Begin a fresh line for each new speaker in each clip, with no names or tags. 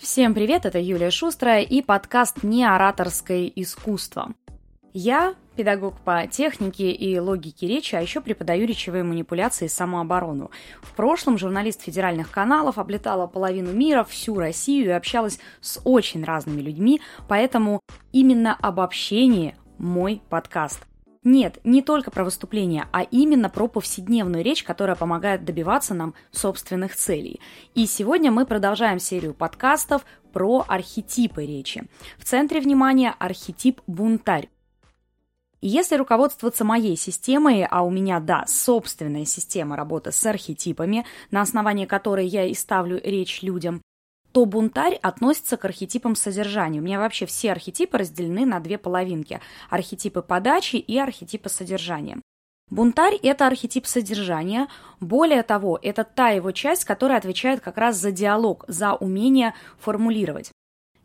Всем привет, это Юлия Шустрая и подкаст «Неораторское искусство». Я педагог по технике и логике речи, а еще преподаю речевые манипуляции и самооборону. В прошлом журналист федеральных каналов облетала половину мира, всю Россию и общалась с очень разными людьми, поэтому именно обобщение мой подкаст. Нет, не только про выступления, а именно про повседневную речь, которая помогает добиваться нам собственных целей. И сегодня мы продолжаем серию подкастов про архетипы речи. В центре внимания архетип бунтарь. Если руководствоваться моей системой, а у меня, да, собственная система работы с архетипами, на основании которой я и ставлю речь людям, то бунтарь относится к архетипам содержания. У меня вообще все архетипы разделены на две половинки. Архетипы подачи и архетипы содержания. Бунтарь – это архетип содержания. Более того, это та его часть, которая отвечает как раз за диалог, за умение формулировать.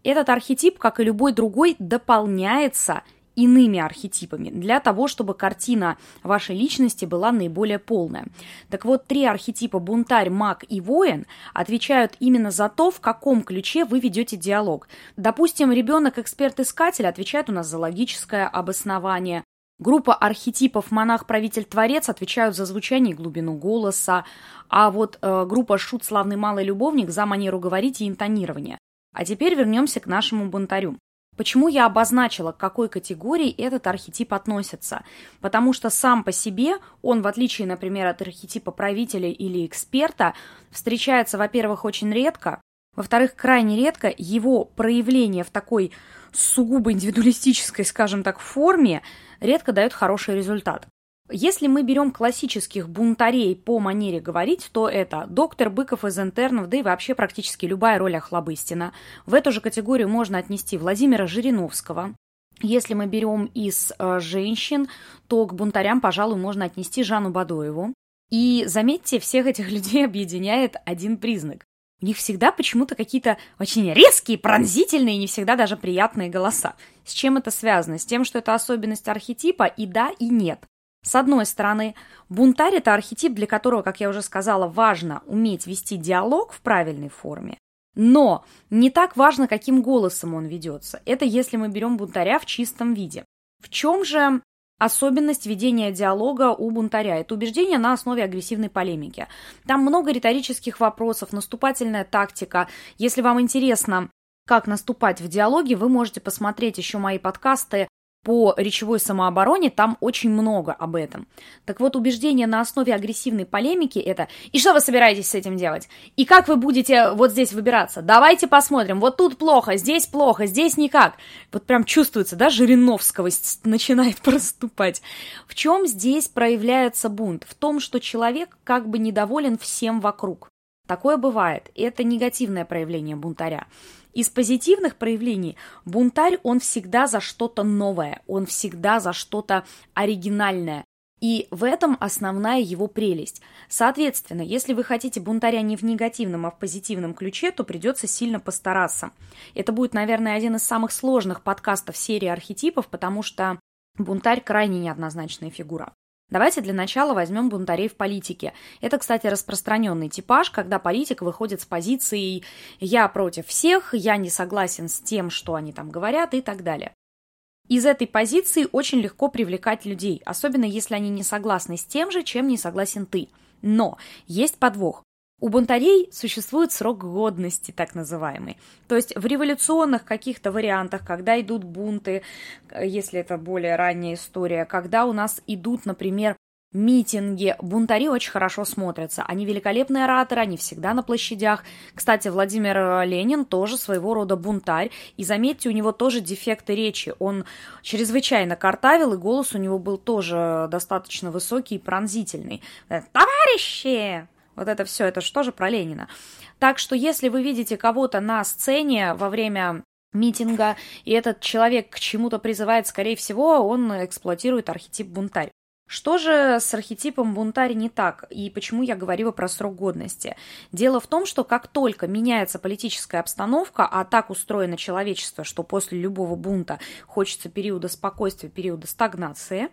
Этот архетип, как и любой другой, дополняется иными архетипами для того, чтобы картина вашей личности была наиболее полная. Так вот, три архетипа бунтарь, маг и воин отвечают именно за то, в каком ключе вы ведете диалог. Допустим, ребенок-эксперт-искатель отвечает у нас за логическое обоснование, Группа архетипов монах-правитель-творец отвечают за звучание и глубину голоса, а вот э, группа шут славный малый любовник за манеру говорить и интонирование. А теперь вернемся к нашему бунтарю. Почему я обозначила, к какой категории этот архетип относится? Потому что сам по себе он, в отличие, например, от архетипа правителя или эксперта, встречается, во-первых, очень редко, во-вторых, крайне редко его проявление в такой сугубо индивидуалистической, скажем так, форме редко дает хороший результат. Если мы берем классических бунтарей по манере говорить, то это доктор Быков из интернов, да и вообще практически любая роль Охлобыстина. В эту же категорию можно отнести Владимира Жириновского. Если мы берем из э, женщин, то к бунтарям, пожалуй, можно отнести Жанну Бадоеву. И заметьте, всех этих людей объединяет один признак. У них всегда почему-то какие-то очень резкие, пронзительные, не всегда даже приятные голоса. С чем это связано? С тем, что это особенность архетипа и да, и нет. С одной стороны, бунтарь – это архетип, для которого, как я уже сказала, важно уметь вести диалог в правильной форме, но не так важно, каким голосом он ведется. Это если мы берем бунтаря в чистом виде. В чем же особенность ведения диалога у бунтаря? Это убеждение на основе агрессивной полемики. Там много риторических вопросов, наступательная тактика. Если вам интересно, как наступать в диалоге, вы можете посмотреть еще мои подкасты по речевой самообороне, там очень много об этом. Так вот, убеждение на основе агрессивной полемики это «И что вы собираетесь с этим делать? И как вы будете вот здесь выбираться? Давайте посмотрим, вот тут плохо, здесь плохо, здесь никак». Вот прям чувствуется, да, жириновсковость начинает проступать. В чем здесь проявляется бунт? В том, что человек как бы недоволен всем вокруг. Такое бывает, и это негативное проявление бунтаря. Из позитивных проявлений бунтарь, он всегда за что-то новое, он всегда за что-то оригинальное. И в этом основная его прелесть. Соответственно, если вы хотите бунтаря не в негативном, а в позитивном ключе, то придется сильно постараться. Это будет, наверное, один из самых сложных подкастов серии архетипов, потому что бунтарь крайне неоднозначная фигура. Давайте для начала возьмем бунтарей в политике. Это, кстати, распространенный типаж, когда политик выходит с позицией «я против всех», «я не согласен с тем, что они там говорят» и так далее. Из этой позиции очень легко привлекать людей, особенно если они не согласны с тем же, чем не согласен ты. Но есть подвох. У бунтарей существует срок годности, так называемый. То есть в революционных каких-то вариантах, когда идут бунты, если это более ранняя история, когда у нас идут, например, митинги, бунтари очень хорошо смотрятся. Они великолепные ораторы, они всегда на площадях. Кстати, Владимир Ленин тоже своего рода бунтарь. И заметьте, у него тоже дефекты речи. Он чрезвычайно картавил, и голос у него был тоже достаточно высокий и пронзительный. «Товарищи! Вот это все, это же про Ленина? Так что если вы видите кого-то на сцене во время митинга, и этот человек к чему-то призывает, скорее всего, он эксплуатирует архетип бунтарь. Что же с архетипом бунтарь не так, и почему я говорила про срок годности? Дело в том, что как только меняется политическая обстановка, а так устроено человечество, что после любого бунта хочется периода спокойствия, периода стагнации,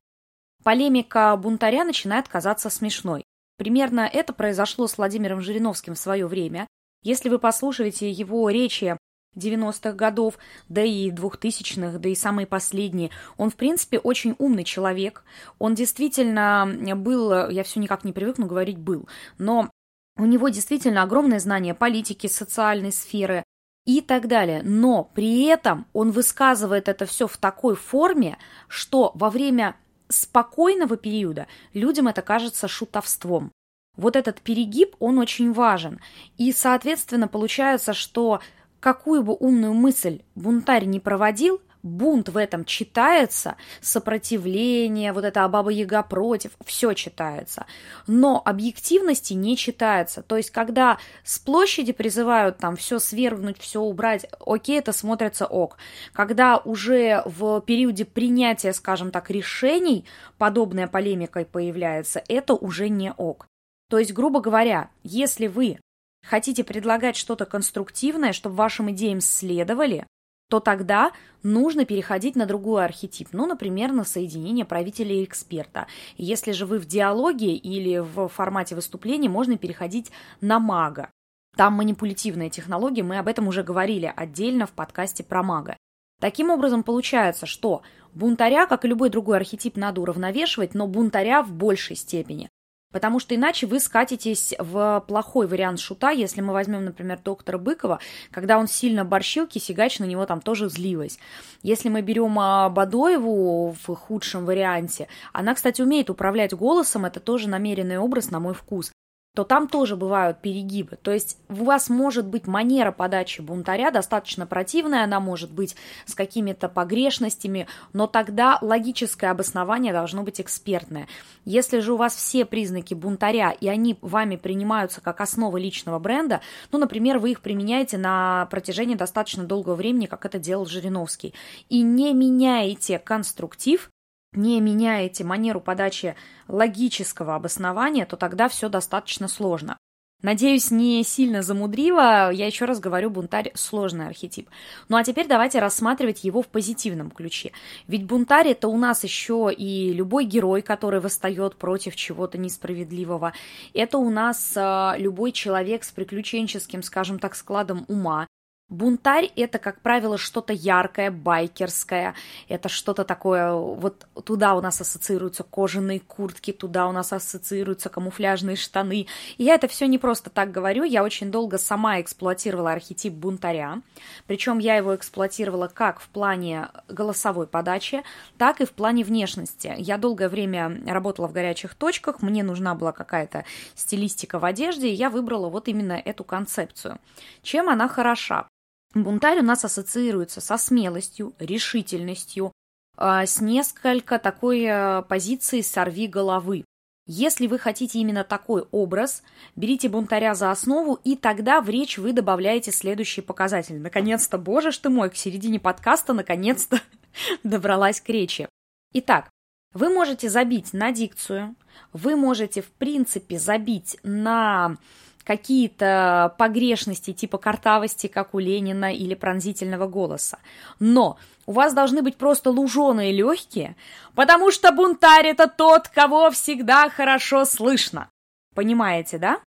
полемика бунтаря начинает казаться смешной. Примерно это произошло с Владимиром Жириновским в свое время. Если вы послушаете его речи 90-х годов, да и 2000-х, да и самые последние. Он, в принципе, очень умный человек. Он действительно был, я все никак не привыкну говорить «был», но у него действительно огромное знание политики, социальной сферы и так далее. Но при этом он высказывает это все в такой форме, что во время спокойного периода людям это кажется шутовством. Вот этот перегиб, он очень важен. И, соответственно, получается, что какую бы умную мысль бунтарь не проводил, бунт в этом читается, сопротивление, вот это а баба Яга против, все читается. Но объективности не читается. То есть, когда с площади призывают там все свергнуть, все убрать, окей, это смотрится ок. Когда уже в периоде принятия, скажем так, решений подобная полемика появляется, это уже не ок. То есть, грубо говоря, если вы хотите предлагать что-то конструктивное, чтобы вашим идеям следовали, то тогда нужно переходить на другой архетип, ну, например, на соединение правителя и эксперта. Если же вы в диалоге или в формате выступления, можно переходить на мага. Там манипулятивная технология, мы об этом уже говорили отдельно в подкасте про мага. Таким образом, получается, что бунтаря, как и любой другой архетип, надо уравновешивать, но бунтаря в большей степени. Потому что иначе вы скатитесь в плохой вариант шута, если мы возьмем, например, доктора Быкова, когда он сильно борщил, Кисигач на него там тоже злилась. Если мы берем а, Бадоеву в худшем варианте, она, кстати, умеет управлять голосом, это тоже намеренный образ на мой вкус то там тоже бывают перегибы. То есть у вас может быть манера подачи бунтаря достаточно противная, она может быть с какими-то погрешностями, но тогда логическое обоснование должно быть экспертное. Если же у вас все признаки бунтаря, и они вами принимаются как основа личного бренда, ну, например, вы их применяете на протяжении достаточно долгого времени, как это делал Жириновский, и не меняете конструктив, не меняете манеру подачи логического обоснования, то тогда все достаточно сложно. Надеюсь, не сильно замудрила. Я еще раз говорю, бунтарь – сложный архетип. Ну а теперь давайте рассматривать его в позитивном ключе. Ведь бунтарь – это у нас еще и любой герой, который восстает против чего-то несправедливого. Это у нас э, любой человек с приключенческим, скажем так, складом ума. Бунтарь – это, как правило, что-то яркое, байкерское, это что-то такое, вот туда у нас ассоциируются кожаные куртки, туда у нас ассоциируются камуфляжные штаны. И я это все не просто так говорю, я очень долго сама эксплуатировала архетип бунтаря, причем я его эксплуатировала как в плане голосовой подачи, так и в плане внешности. Я долгое время работала в горячих точках, мне нужна была какая-то стилистика в одежде, и я выбрала вот именно эту концепцию. Чем она хороша? Бунтарь у нас ассоциируется со смелостью, решительностью, а, с несколько такой э, позиции «сорви головы». Если вы хотите именно такой образ, берите бунтаря за основу, и тогда в речь вы добавляете следующие показатели. Наконец-то, боже ж ты мой, к середине подкаста наконец-то добралась к речи. Итак, вы можете забить на дикцию, вы можете, в принципе, забить на какие-то погрешности типа картавости, как у Ленина, или пронзительного голоса. Но у вас должны быть просто луженые легкие, потому что бунтарь – это тот, кого всегда хорошо слышно. Понимаете, да?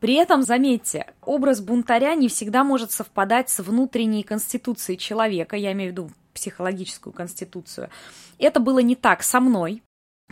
При этом, заметьте, образ бунтаря не всегда может совпадать с внутренней конституцией человека, я имею в виду психологическую конституцию. Это было не так со мной,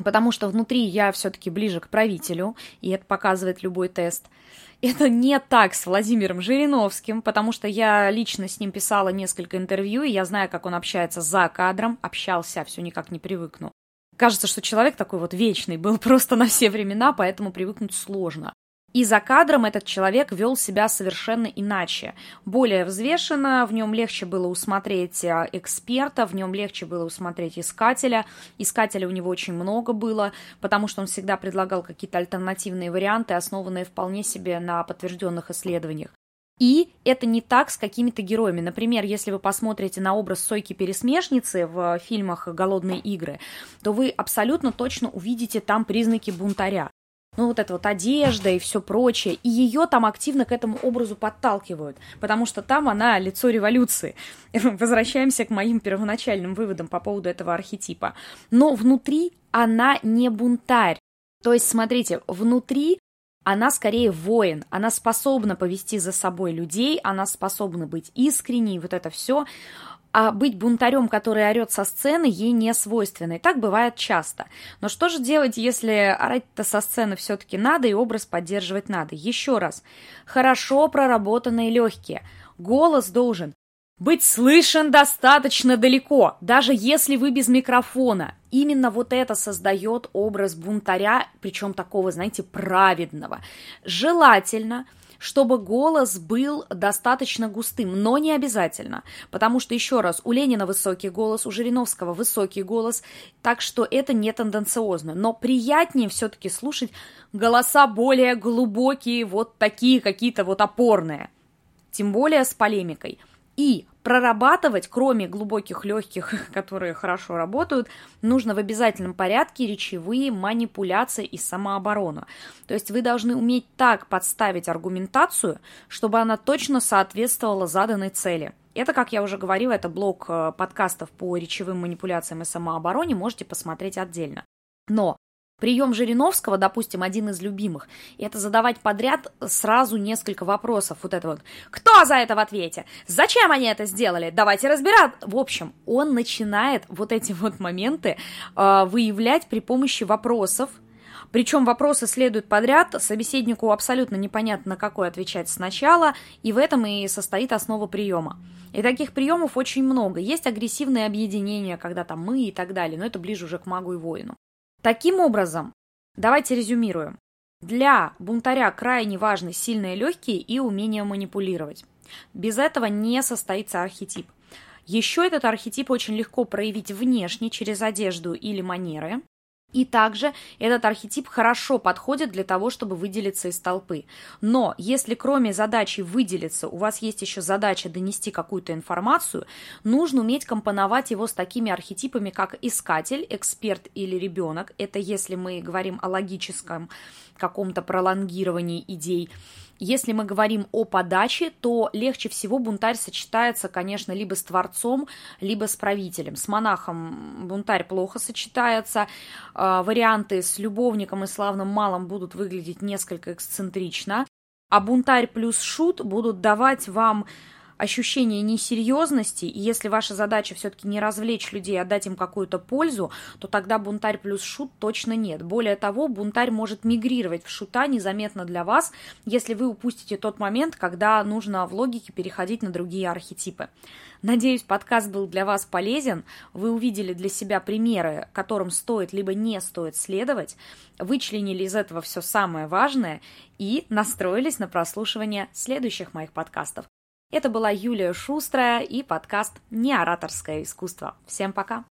потому что внутри я все-таки ближе к правителю, и это показывает любой тест – это не так с Владимиром Жириновским, потому что я лично с ним писала несколько интервью, и я знаю, как он общается за кадром, общался, все никак не привыкну. Кажется, что человек такой вот вечный был просто на все времена, поэтому привыкнуть сложно. И за кадром этот человек вел себя совершенно иначе. Более взвешенно, в нем легче было усмотреть э, эксперта, в нем легче было усмотреть искателя. Искателя у него очень много было, потому что он всегда предлагал какие-то альтернативные варианты, основанные вполне себе на подтвержденных исследованиях. И это не так с какими-то героями. Например, если вы посмотрите на образ Сойки-пересмешницы в фильмах «Голодные игры», то вы абсолютно точно увидите там признаки бунтаря ну, вот эта вот одежда и все прочее, и ее там активно к этому образу подталкивают, потому что там она лицо революции. Возвращаемся к моим первоначальным выводам по поводу этого архетипа. Но внутри она не бунтарь. То есть, смотрите, внутри она скорее воин, она способна повести за собой людей, она способна быть искренней, вот это все. А быть бунтарем, который орет со сцены, ей не свойственно. И так бывает часто. Но что же делать, если орать-то со сцены все-таки надо и образ поддерживать надо? Еще раз. Хорошо проработанные легкие. Голос должен быть слышен достаточно далеко, даже если вы без микрофона. Именно вот это создает образ бунтаря, причем такого, знаете, праведного. Желательно, чтобы голос был достаточно густым, но не обязательно, потому что, еще раз, у Ленина высокий голос, у Жириновского высокий голос, так что это не тенденциозно, но приятнее все-таки слушать голоса более глубокие, вот такие какие-то вот опорные, тем более с полемикой. И прорабатывать, кроме глубоких легких, которые хорошо работают, нужно в обязательном порядке речевые манипуляции и самооборону. То есть вы должны уметь так подставить аргументацию, чтобы она точно соответствовала заданной цели. Это, как я уже говорила, это блок э, подкастов по речевым манипуляциям и самообороне, можете посмотреть отдельно. Но Прием Жириновского, допустим, один из любимых, это задавать подряд сразу несколько вопросов. Вот это вот. Кто за это в ответе? Зачем они это сделали? Давайте разбирать. В общем, он начинает вот эти вот моменты э, выявлять при помощи вопросов, причем вопросы следуют подряд, собеседнику абсолютно непонятно, на какой отвечать сначала, и в этом и состоит основа приема. И таких приемов очень много. Есть агрессивные объединения, когда там мы и так далее, но это ближе уже к магу и воину. Таким образом, давайте резюмируем. Для бунтаря крайне важны сильные легкие и умение манипулировать. Без этого не состоится архетип. Еще этот архетип очень легко проявить внешне через одежду или манеры. И также этот архетип хорошо подходит для того, чтобы выделиться из толпы. Но если кроме задачи выделиться, у вас есть еще задача донести какую-то информацию, нужно уметь компоновать его с такими архетипами, как искатель, эксперт или ребенок. Это если мы говорим о логическом каком-то пролонгировании идей. Если мы говорим о подаче, то легче всего бунтарь сочетается, конечно, либо с творцом, либо с правителем. С монахом бунтарь плохо сочетается. Э, варианты с любовником и славным малым будут выглядеть несколько эксцентрично. А бунтарь плюс шут будут давать вам ощущение несерьезности, и если ваша задача все-таки не развлечь людей, а дать им какую-то пользу, то тогда бунтарь плюс шут точно нет. Более того, бунтарь может мигрировать в шута незаметно для вас, если вы упустите тот момент, когда нужно в логике переходить на другие архетипы. Надеюсь, подкаст был для вас полезен. Вы увидели для себя примеры, которым стоит либо не стоит следовать, вычленили из этого все самое важное и настроились на прослушивание следующих моих подкастов. Это была Юлия Шустрая и подкаст «Неораторское искусство». Всем пока!